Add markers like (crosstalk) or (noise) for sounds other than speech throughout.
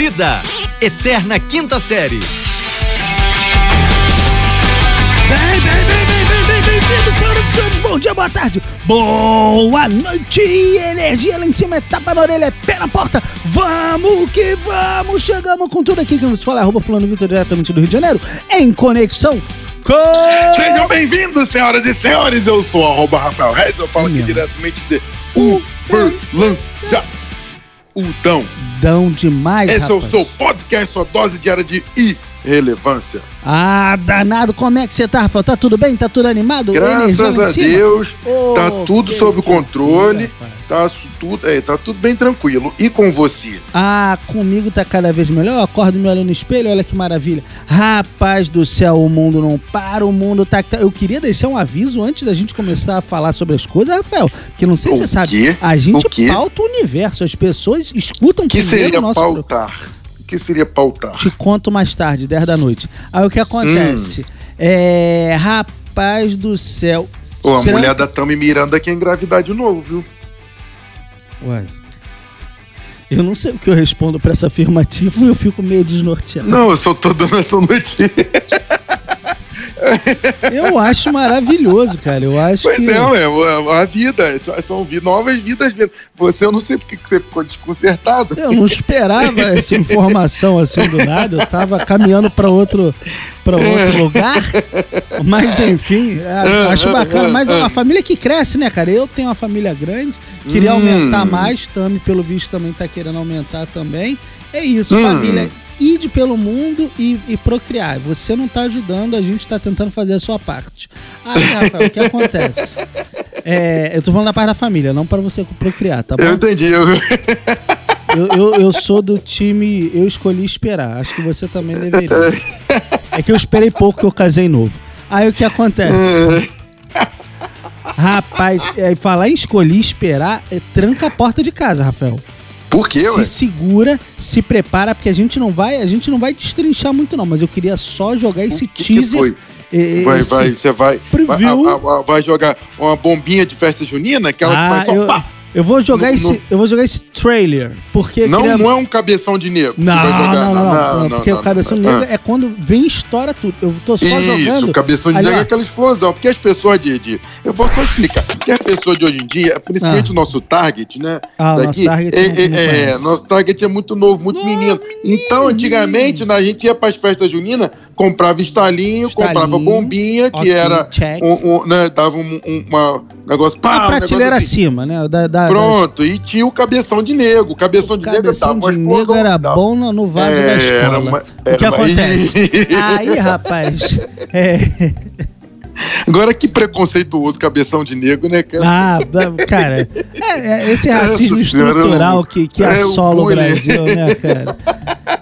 Vida, Eterna Quinta Série. Bem, bem, bem, bem, bem, bem, bem-vindos, senhoras e senhores. Bom dia, boa tarde, boa noite. Energia lá em cima, tapa na orelha, pé na porta. Vamos que vamos. Chegamos com tudo aqui que nos fala, arroba fulano Vitor, diretamente do Rio de Janeiro, em conexão com... Sejam bem-vindos, senhoras e senhores. Eu sou arroba Rafael Reis. Eu falo aqui diretamente de Uberlândia. Udão. Dão demais, Esse é o rapaz. seu podcast, sua dose diária de irrelevância. Ah, danado, como é que você tá, Rafael? Tá tudo bem? Tá tudo animado? Graças a? Deus, Ô, tá tudo sob controle. rapaz. Tá tudo, é, tá tudo bem tranquilo. E com você? Ah, comigo tá cada vez melhor. Eu acordo me olho no espelho, olha que maravilha. Rapaz do céu, o mundo não para, o mundo tá. tá- Eu queria deixar um aviso antes da gente começar a falar sobre as coisas, Rafael. Porque não sei se O você sabe. quê? A gente O quê? pauta o universo. As pessoas escutam O que primeiro seria o nosso. pautar? O que seria pautar? Te conto mais tarde, 10 da noite. Aí o que acontece? É. Rapaz do céu. Ô, a Tran- mulher da Tami Miranda quer engravidar de novo, viu? Ué. Eu não sei o que eu respondo pra essa afirmativa e eu fico meio desnorteado. Não, eu só tô dando essa notícia. (laughs) Eu acho maravilhoso, cara. Eu acho Pois que. é, ué, a vida, são- novas vidas. Você, eu não sei porque que você ficou desconcertado. Eu não esperava (laughs) essa informação assim do nada. Eu tava caminhando pra outro, pra outro lugar. Mas enfim, a- acho bacana. Mas é uma família que cresce, né, cara? Eu tenho uma família grande, queria Hum. aumentar mais. Tami, pelo visto, também tá querendo aumentar também. É isso, Hum. família. Ide pelo mundo e, e procriar. Você não tá ajudando, a gente tá tentando fazer a sua parte. Aí, Rafael, o que acontece? É, eu tô falando da parte da família, não para você procriar, tá bom? Eu entendi. Eu... Eu, eu, eu sou do time. Eu escolhi esperar. Acho que você também deveria. (laughs) É que eu esperei pouco que eu casei novo. Aí o que acontece? Rapaz, é, falar em escolher esperar, é, tranca a porta de casa, Rafael. Por quê, Se ué? segura, se prepara, porque a gente não vai, a gente não vai destrinchar muito não, mas eu queria só jogar esse O que que teaser. foi? eh, Vai, esse- vai, você vai, vai, preview. a- a- vai jogar uma bombinha de festa junina, aquela Ah, que faz só eu, pá. eu vou jogar No- esse, no- eu vou jogar esse trailer, porque Não, não é um cabeção de negro. Não, não, não, não, não, Porque o cabeção não. negro é quando vem e estoura tudo. Eu tô só Isso, jogando. o cabeção de negro é aquela explosão. Porque as pessoas de, de- Eu vou só explicar. Porque as pessoas de hoje em dia, principalmente o nosso target, né? Ah, o nosso target é, não- é, é, nosso target é muito novo, muito menino. Então, antigamente, né, a gente ia para as festas juninas, comprava estalinho, Estalinho, comprava bombinha, que era. Um, um, né, dava um, um uma negócio. A pá, um negócio prateleira assim. acima, né? Da, da, Pronto, e tinha o cabeção de cabeção de negro Cabeção dava uma de explosão. negro era dava- bom no, no vaso É, da era escola. uma- o que era uma- acontece? (laughs) Aí, rapaz, é... Agora que preconceituoso cabeção de negro, né, cara? Ah, cara, é- é esse racismo Nossa estrutural que, que é assola o. Brasil, né, cara?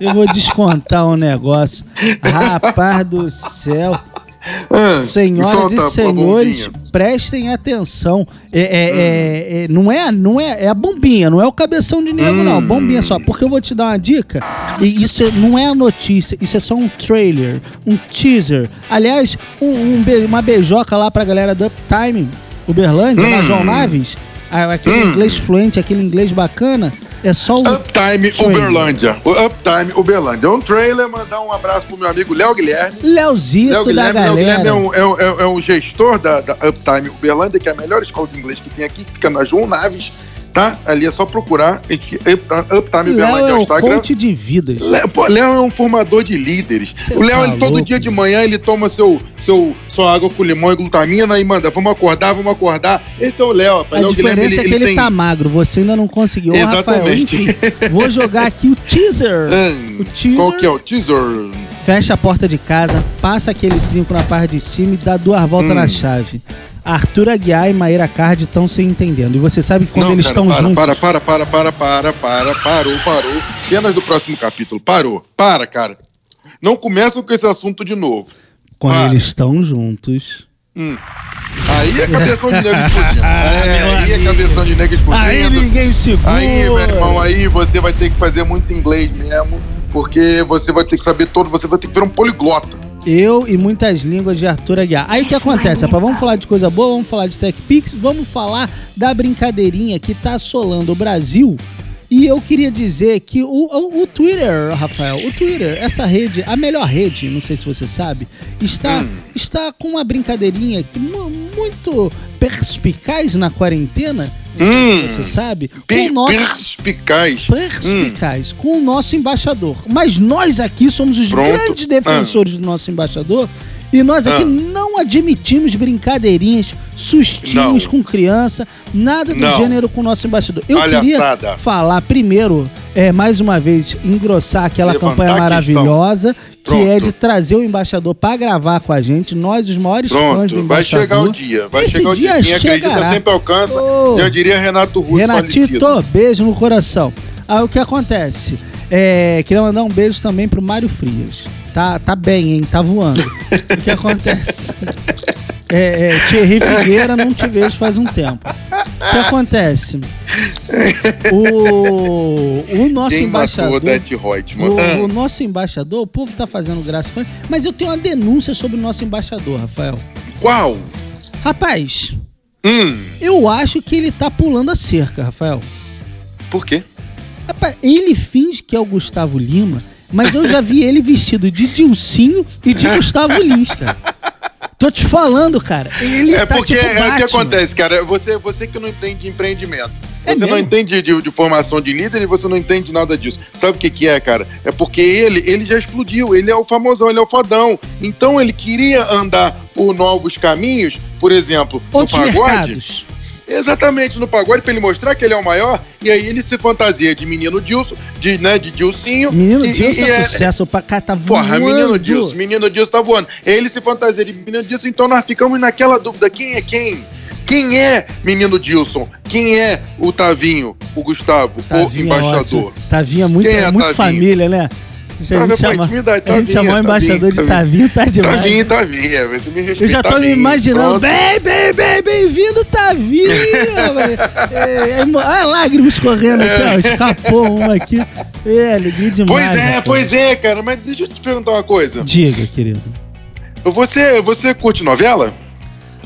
Eu vou descontar um negócio. Rapaz do céu. Ah, Senhoras solta e senhores, prestem atenção. É, é- é- é- não, é, não é, é a bombinha, não é o cabeção de negro, não. Hum. Bombinha só. Porque eu vou te dar uma dica. E isso é- não é a notícia, isso é só um trailer, um teaser. Aliás, um, um uma beijoca lá pra galera do Uptime, Uberlândia, na Hum. João Naves. a- Aquele Hum. inglês fluente, aquele inglês bacana. É só o. Uptime Trailer. Uberlândia. O Uptime Uberlândia. É um trailer, mandar um abraço pro meu amigo Léo Guilherme. Leozito Léo da Guilherme, Léo galera. Guilherme é, um, é, é é um gestor da, da Uptime Uberlândia, que é a melhor escola de inglês que tem aqui, que fica na João Naves, tá? Ali é só procurar. Uptime, Uberlândia é o o Instagram. coach de vidas. Léo, pô, Léo é um formador de líderes. Cê o Léo, tá ele, todo louco, dia de manhã, ele toma seu, seu, sua água com limão e glutamina e manda, vamos acordar, vamos acordar. Esse é o Léo, rapaz. A Léo Guilherme, diferença é que ele, tá magro, você ainda não conseguiu. Ô, Rafael, Exatamente. enfim, vou jogar aqui o teaser. (laughs) Hum, O teaser. Qual que é o teaser? Fecha a porta de casa, passa aquele trinco na parte de cima e dá duas voltas Hum. na chave. Arthur Aguiar e Maíra Card estão se entendendo. E você sabe que quando Não, eles cara, estão para, juntos. Para, para, para, para, para, para, parou, parou. Cenas do próximo capítulo, parou. Para, cara. Não começam com esse assunto de novo. Quando para. eles estão juntos. Hum. Aí é cabeção de negro explodindo. (laughs) É, aí é cabeção de negro Aí explodindo. ninguém segura. Aí, meu irmão, aí você vai ter que fazer muito inglês mesmo, porque você vai ter que saber todo, você vai ter que ver um poliglota. Eu e muitas línguas de Arthur Aguiar. Aí o que acontece, rapaz? Vamos falar de coisa boa, vamos falar de Tech Pix, vamos falar da brincadeirinha que tá assolando o Brasil E eu queria dizer que o, o, o Twitter, Rafael, o Twitter, essa rede, a melhor rede, não sei se você sabe, está, Hum. está com uma brincadeirinha que mu- muito perspicaz na quarentena, Hum, você sabe, com per- nosso perspicaz. perspicaz com o nosso embaixador. Mas nós aqui somos os Pronto. grandes defensores do nosso embaixador e nós aqui Ah. não admitimos brincadeirinhas, sustinhos Não. com criança, nada do Não. gênero com o nosso embaixador. Eu Palhaçada. queria falar primeiro, é, mais uma vez, engrossar aquela Levantar campanha a maravilhosa que Pronto. é de trazer o embaixador para gravar com a gente, nós os maiores fãs do Pronto, vai embaixador. chegar o dia. Vai Esse chegar o dia. dia Quem acredita chegará. sempre alcança. Ô. Já diria Renato Russo Renatito, falecido. beijo no coração. Aí o que acontece? É, queria mandar um beijo também pro Mário Frias. Tá, tá bem, hein? Tá voando. o que acontece? (laughs) É, é, Thierry Figueira não te vejo faz um tempo. O que acontece? O, o nosso Quem embaixador. Reutemann? O, Ah, o nosso embaixador, o povo tá fazendo graça com ele, mas eu tenho uma denúncia sobre o nosso embaixador, Rafael. Qual? Rapaz, Hum, eu acho que ele tá pulando a cerca, Rafael. por quê? Rapaz, ele finge que é o Gustavo Lima, mas eu já vi ele vestido de Dilcinho e de Gustavo Lins, cara. Tô te falando, cara. Ele É tá porque tipo é o que acontece, cara. Você, você que não entende de empreendimento. É Você não mesmo? entende de, de formação de líder e você não entende nada disso. Sabe o que, que é, cara? É porque ele, ele já explodiu, ele é o famosão, ele é o fodão. Então ele queria andar por novos caminhos, por exemplo, Outros no pagode. mercados. Exatamente, no pagode, pra ele mostrar que ele é o maior, e aí ele se fantasia de menino Dilson, de, né, de Dilcinho. Menino e, Dilson e é sucesso. O cara tá voando. Porra, menino Dilson, menino Dilson tá voando. Ele se fantasia de menino Dilson, então nós ficamos naquela dúvida: quem é quem? Quem é menino Dilson? Quem é o Tavinho, o Gustavo, Tavinho o é embaixador? ótimo. Tavinho é muito, Quem é muito Tavinho? família, né? A Tavinho, gente, pô, chama, intimidade, a gente Tavinho, chamou o embaixador de Tavinho, Tavinho. tá demais. Tavinho, Tavinho, é, você me respeita. Eu já tô me imaginando. Bem, bem, bem, bem-vindo, Tavinho! é, é, ah, lágrimas correndo aqui, ó. Escapou uma aqui. É, alegria demais. Pois é, rapaz. pois é, cara, mas deixa eu te perguntar uma coisa. Diga, querido. Você, você curte novela?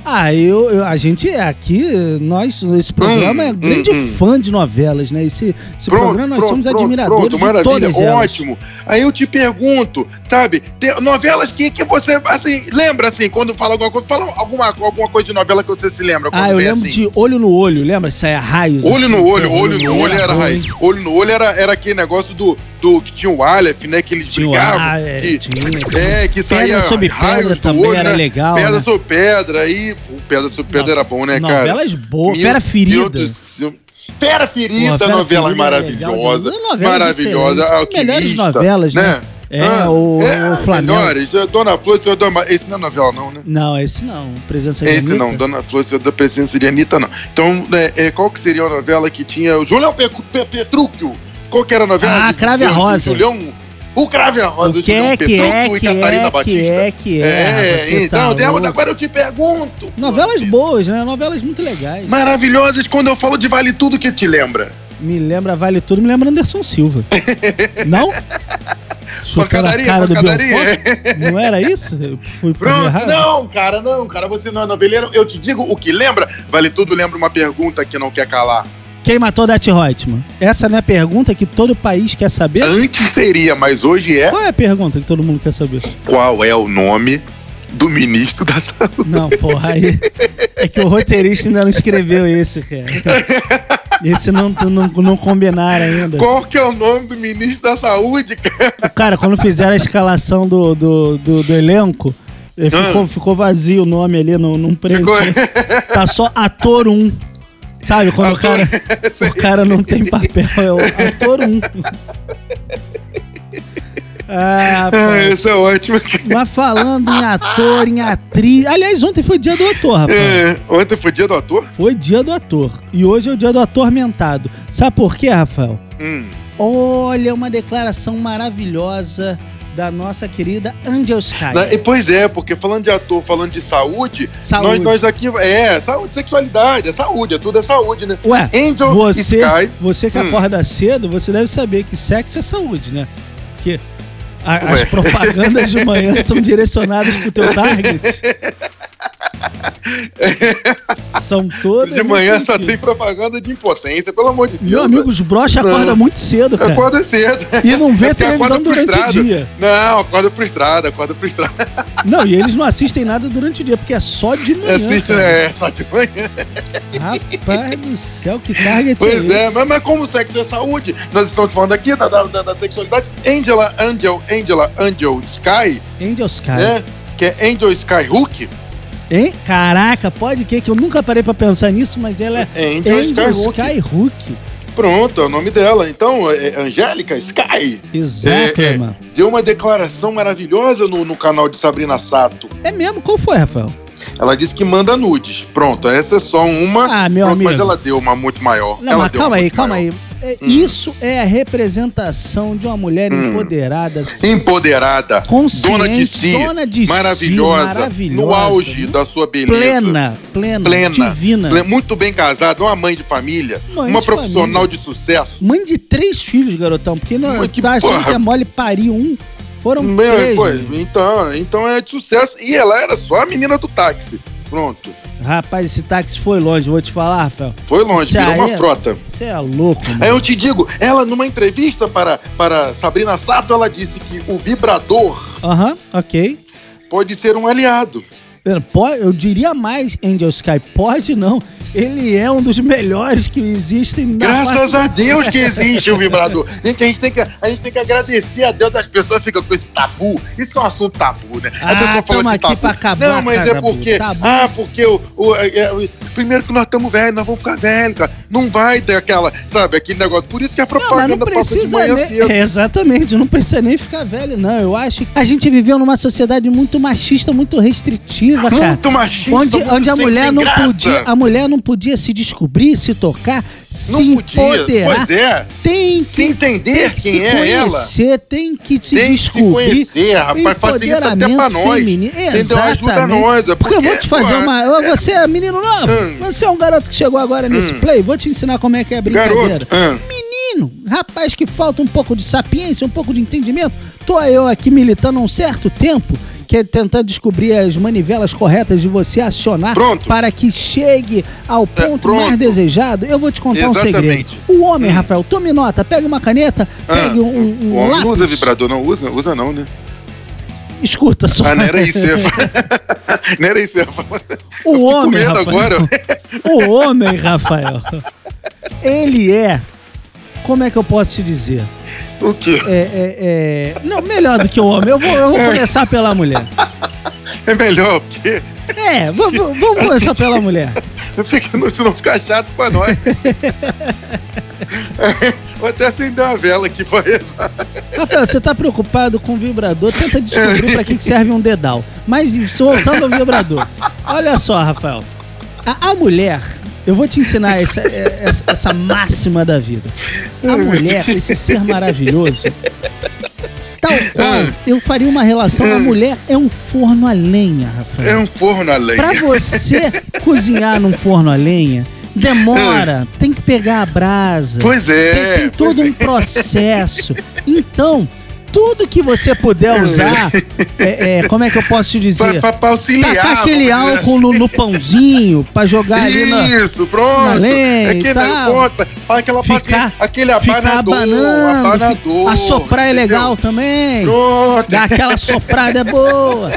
Ah, eu, eu- a gente é aqui, nós, esse programa Hum, é grande hum, hum. fã de novelas, né? Esse, esse programa nós somos admiradores pronto, de maravilha, todas elas. ótimo. Aí eu te pergunto, sabe, novelas que, que você, assim, lembra, assim, quando fala alguma coisa, fala alguma, alguma coisa de novela que você se lembra Ah, eu lembro assim. de Olho no Olho, lembra? Saia raios. Olho assim, no olho, olho no olho era raiz. Olho no olho era, era aquele negócio do, do que tinha o Aleph, né? Que eles Tinha brigavam. Ah, é, que, tinha. é, que saía sobre raios Pedra também olho, era né? legal, Pedra né? sobre pedra, aí. Pedra sobre pedra era bom, né, cara? Novelas boas, Meu Fera Deus Ferida. céu. Fera Ferida, Fera novela Ferida é maravilhosa. demais. Novelas maravilhosa. Melhores novelas, né? É, Ah, o- é, o Flamengo. Melhores. Dona Flor, senhor Dona... Esse não é novela, não, né? Não, esse não. Presença de Esse Anitta. não, Dona Flor, senhor da presença de Anitta, não. Então, né, é, qual que seria a novela que tinha o Julião Pe Pe Petrúquio? Qual que era a novela? Ah, Crave a Rosa. Julião... O Crave a Rosa, O que Julião é, que é, e que Catarina é, que Batista. é, que é. É, Você então, tá agora eu te pergunto. Novelas boas, né? Novelas muito legais. Maravilhosas, quando eu falo de Vale Tudo, que te lembra? Me lembra Vale Tudo, me lembra Anderson Silva. (laughs) não? Pancadaria, cara do pancadaria. Não era isso? Eu fui pro Pronto, não, cara, não, cara, você não é noveleiro. Eu te digo o que lembra. Vale Tudo lembra uma pergunta que não quer calar. Quem matou Dati Reutemann? Essa não é a pergunta que todo país quer saber? Antes seria, mas hoje é. Qual é a pergunta que todo mundo quer saber? Qual é o nome do ministro da saúde? Não, porra, aí. É que o roteirista ainda não escreveu esse, cara. Esse não, não, não combinaram ainda. Qual que é o nome do ministro da saúde, cara? Cara, quando fizeram a escalação do, do, do, do elenco, eh, Ah. ficou, ficou vazio o nome ali, não, não preencheu. Ficou- Tá só ator 1. Sabe, quando o cara, (laughs) o cara não tem papel, é o ator 1. Ah, Ah, rapaz. esse é ótimo. Mas falando em ator, em atriz. Aliás, ontem foi dia do ator, rapaz. É, ontem foi dia do ator? Foi dia do ator. E hoje é o dia do atormentado. Sabe por quê, Rafael? Hum. Olha, uma declaração maravilhosa da nossa querida Angel Sky. Na- e, pois é, porque falando de ator, falando de saúde, Saúde. Nós, nós aqui. É, saúde, sexualidade, é saúde, é tudo é saúde, né? Ué, Angel você, Sky. você que Hum. acorda cedo, você deve saber que sexo é saúde, né? Porque a- as propagandas de manhã são (laughs) direcionadas pro teu target. (laughs) São todas. De manhã só tem propaganda de impotência, pelo amor de Deus. Meu amigo, os broches acordam muito cedo, cara. Acorda cedo. E não vê (laughs) É televisão acorda durante o dia. Não, acorda frustrado, acorda frustrado. (laughs) Não, e eles não assistem nada durante o dia, porque é só de manhã. Assiste, cara. é, só de manhã. Rapaz do céu, que target Pois é, é, esse? mas, mas como sexo é saúde, nós estamos falando aqui da, da, da- da sexualidade. Angela, Angel, Angela, Angel Sky, Angel Sky. né? Que é Angel Sky Hook. Hein? Caraca, pode que que eu nunca parei pra pensar nisso, mas ela é Angel, Angel Sky Hook. Sky Hook. Pronto, é o nome dela. Então, é Angélica Sky. Exato, É, é. Deu uma declaração maravilhosa no, no canal de Sabrina Sato. É mesmo? Qual foi, Rafael? Ela disse que manda nudes. Pronto, essa é só uma. Ah, meu Pronto, amigo. Mas ela deu uma muito maior. Não, ela mas calma aí, calma maior. aí. É, Hum. Isso é a representação de uma mulher empoderada, Empoderada, consciente, dona de si, dona de si, maravilhosa, maravilhosa, no auge da sua beleza. plena, plena, plena, divina. muito bem casada, uma mãe de família, Mãe uma de profissional família. de sucesso. Mãe de três filhos, garotão, porque não Mas que tá achando porra. que é mole parir um. Foram Meu, três. pois, né? então, então é de sucesso. E ela era só a menina do táxi. Pronto. Rapaz, esse táxi foi longe, vou te falar, Rafael. Foi longe, Isso virou uma é- frota. Você é louco, mano. Aí eu te digo, ela numa entrevista para, para Sabrina Sato, ela disse que o vibrador Aham, ok. pode ser um aliado. Eu, diria mais, Angel Sky, pode não. Ele é um dos melhores que existem na Graças a Deus que existe o vibrador. (laughs) Gente, a, gente tem que, a gente tem que agradecer a Deus. As pessoas ficam com esse tabu. Isso é um assunto tabu, né? A Ah, pessoa fala de aqui tabu. pra acabar, Não, mas é porque. tabu. Ah, porque o. o- é- é- o- primeiro que nós estamos velhos, nós vamos ficar velhos, cara. Não vai ter aquela, sabe, aquele negócio. Por isso que a Não, mas propaganda não de precisa nem... É, exatamente, não precisa nem ficar velho, não. Eu acho que a gente viveu numa sociedade muito machista, muito restritiva, cara. Muito machista, Onde, muito onde a mulher não graça. podia, a mulher não podia se descobrir, se tocar, se Não podia. empoderar. Pois é. Tem que Se entender tem que quem se é ela. conhecer, tem que se Tem que se descobrir. conhecer, rapaz. Facilita até pra nós. feminino. Entendeu? Ajuda Exatamente. nós. É Porque eu vou te fazer porra, uma. Ô, Você é menino novo. Hum. Você é um garoto que chegou agora nesse play. Vou te ensinar como é que é a brincadeira. Garoto. ah. Menino, rapaz que falta um pouco de sapiência, um pouco de entendimento. Tô eu aqui militando há um certo tempo, que é tentando descobrir as manivelas corretas de você acionar Pronto. para que chegue ao ponto pronto. mais desejado. Eu vou te contar um segredo. Exatamente. O homem, Rafael, tome nota, pega uma caneta, Ah, pegue um, um o homem lápis. não usa vibrador, não usa? Usa não, né? Escuta só. Ah, não era isso. eu (laughs) não era isso. eu. O homem, Rafael. agora. O homem, Rafael. Ele é. Como é que eu posso te dizer? O quê? É, é, é... Não, melhor do que o homem. Eu vou, eu vou começar pela mulher. É melhor, porque É, vamos, vamos começar pela mulher. fica, não- senão fica chato pra nós. Vou até acender uma vela aqui pra rezar. Rafael, você tá preocupado com o vibrador? Tenta descobrir pra que que serve um dedal. Mas voltando ao vibrador. Olha só, Rafael. A, a mulher, eu vou te ensinar essa, é, essa, essa máxima da vida. A mulher, esse ser maravilhoso, tal qual, eu faria uma relação. A mulher é um forno a lenha, Rafael. É um forno a lenha. Pra você cozinhar num forno a lenha, demora, tem que pegar a brasa. Pois é. Tem, tem todo um processo. Então, tudo que você puder usar, é, é, como é que eu posso te dizer? pra, pra auxiliar. Tacar aquele álcool no, no pãozinho pra jogar ali na. Isso, pronto. na lenha e Aquele tal. negócio, faz aquela Ficar- aquele Ficar abanador, abanando, abanador. assoprar é legal entendeu? também. Pronto. Dá aquela soprada boa.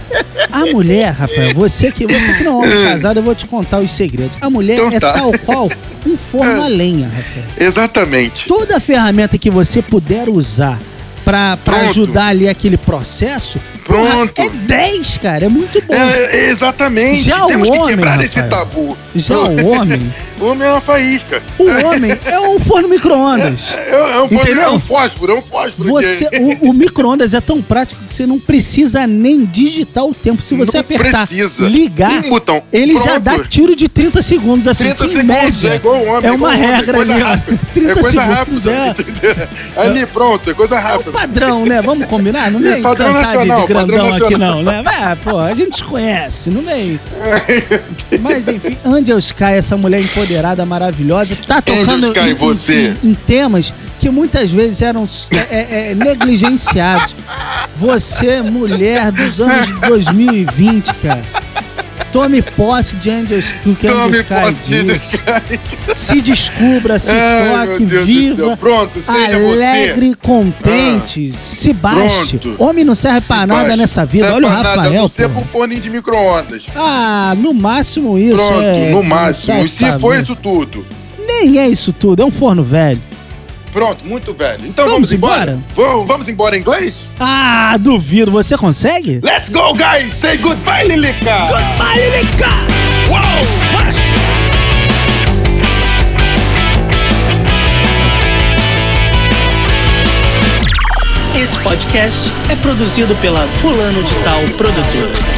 A mulher, Rafael, você que, você que não é homem casado, eu vou te contar os segredos. A mulher Então é tá. tal qual um forno a (laughs) lenha, Rafael. Exatamente. Toda ferramenta que você puder usar pra, ajudar ali aquele processo, Pronto. porra, é 10, cara. É muito bom. É, exatamente. Já o Temos que homem, quebrar esse Rafael. tabu. Já o homem, (laughs) O homem é uma faísca. o homem é um forno micro-ondas. É, é um, Entendeu? é um fósforo, é um fósforo. Você, o, o micro-ondas é tão prático que você não precisa nem digitar o tempo. Se você Não apertar, precisa. ligar, Um botão. ele já Pronto. dá tiro de 30 segundos, assim, 30 que em segundos, média. é igual o homem. É igual uma homem, regra coisa ali, rápida. (laughs) 30 é coisa segundos, rápida, é. Ali, pronto, é coisa É o rápida. padrão, né? Vamos combinar? Não (laughs) vem Padrão cantar de- nacional, grandão padrão aqui nacional. não, né? É, pô, a gente conhece, não vem. (laughs) Mas enfim, Angel Sky, essa mulher empoderada, maravilhosa, tá tocando Sky, em, você. em- em temas que muitas vezes eram é, é, é, negligenciados. Você, mulher dos anos (laughs) 2020, cara. Tome posse de Angels que Tome Angels Kai posse de disse. Se descubra, se Ai, toque, viva. Pronto, seja alegre, você. contente, se baste. Pronto. Homem não serve Se pra nada nessa vida. Serve Olha o Rafael. não ser pô. por fone de micro-ondas. Ah, no máximo isso. Pronto, é, no máximo. serve E se for isso tudo? Nem é isso tudo, é um forno velho. Pronto, muito velho. Então Vamos vamos, embora? embora? Vamos, vamos embora em inglês? Ah, duvido. Você consegue? Let's go, guys! Say goodbye, Lilica! Goodbye, Lilica! Uou! Esse podcast é produzido pela Fulano de Tal Produtora.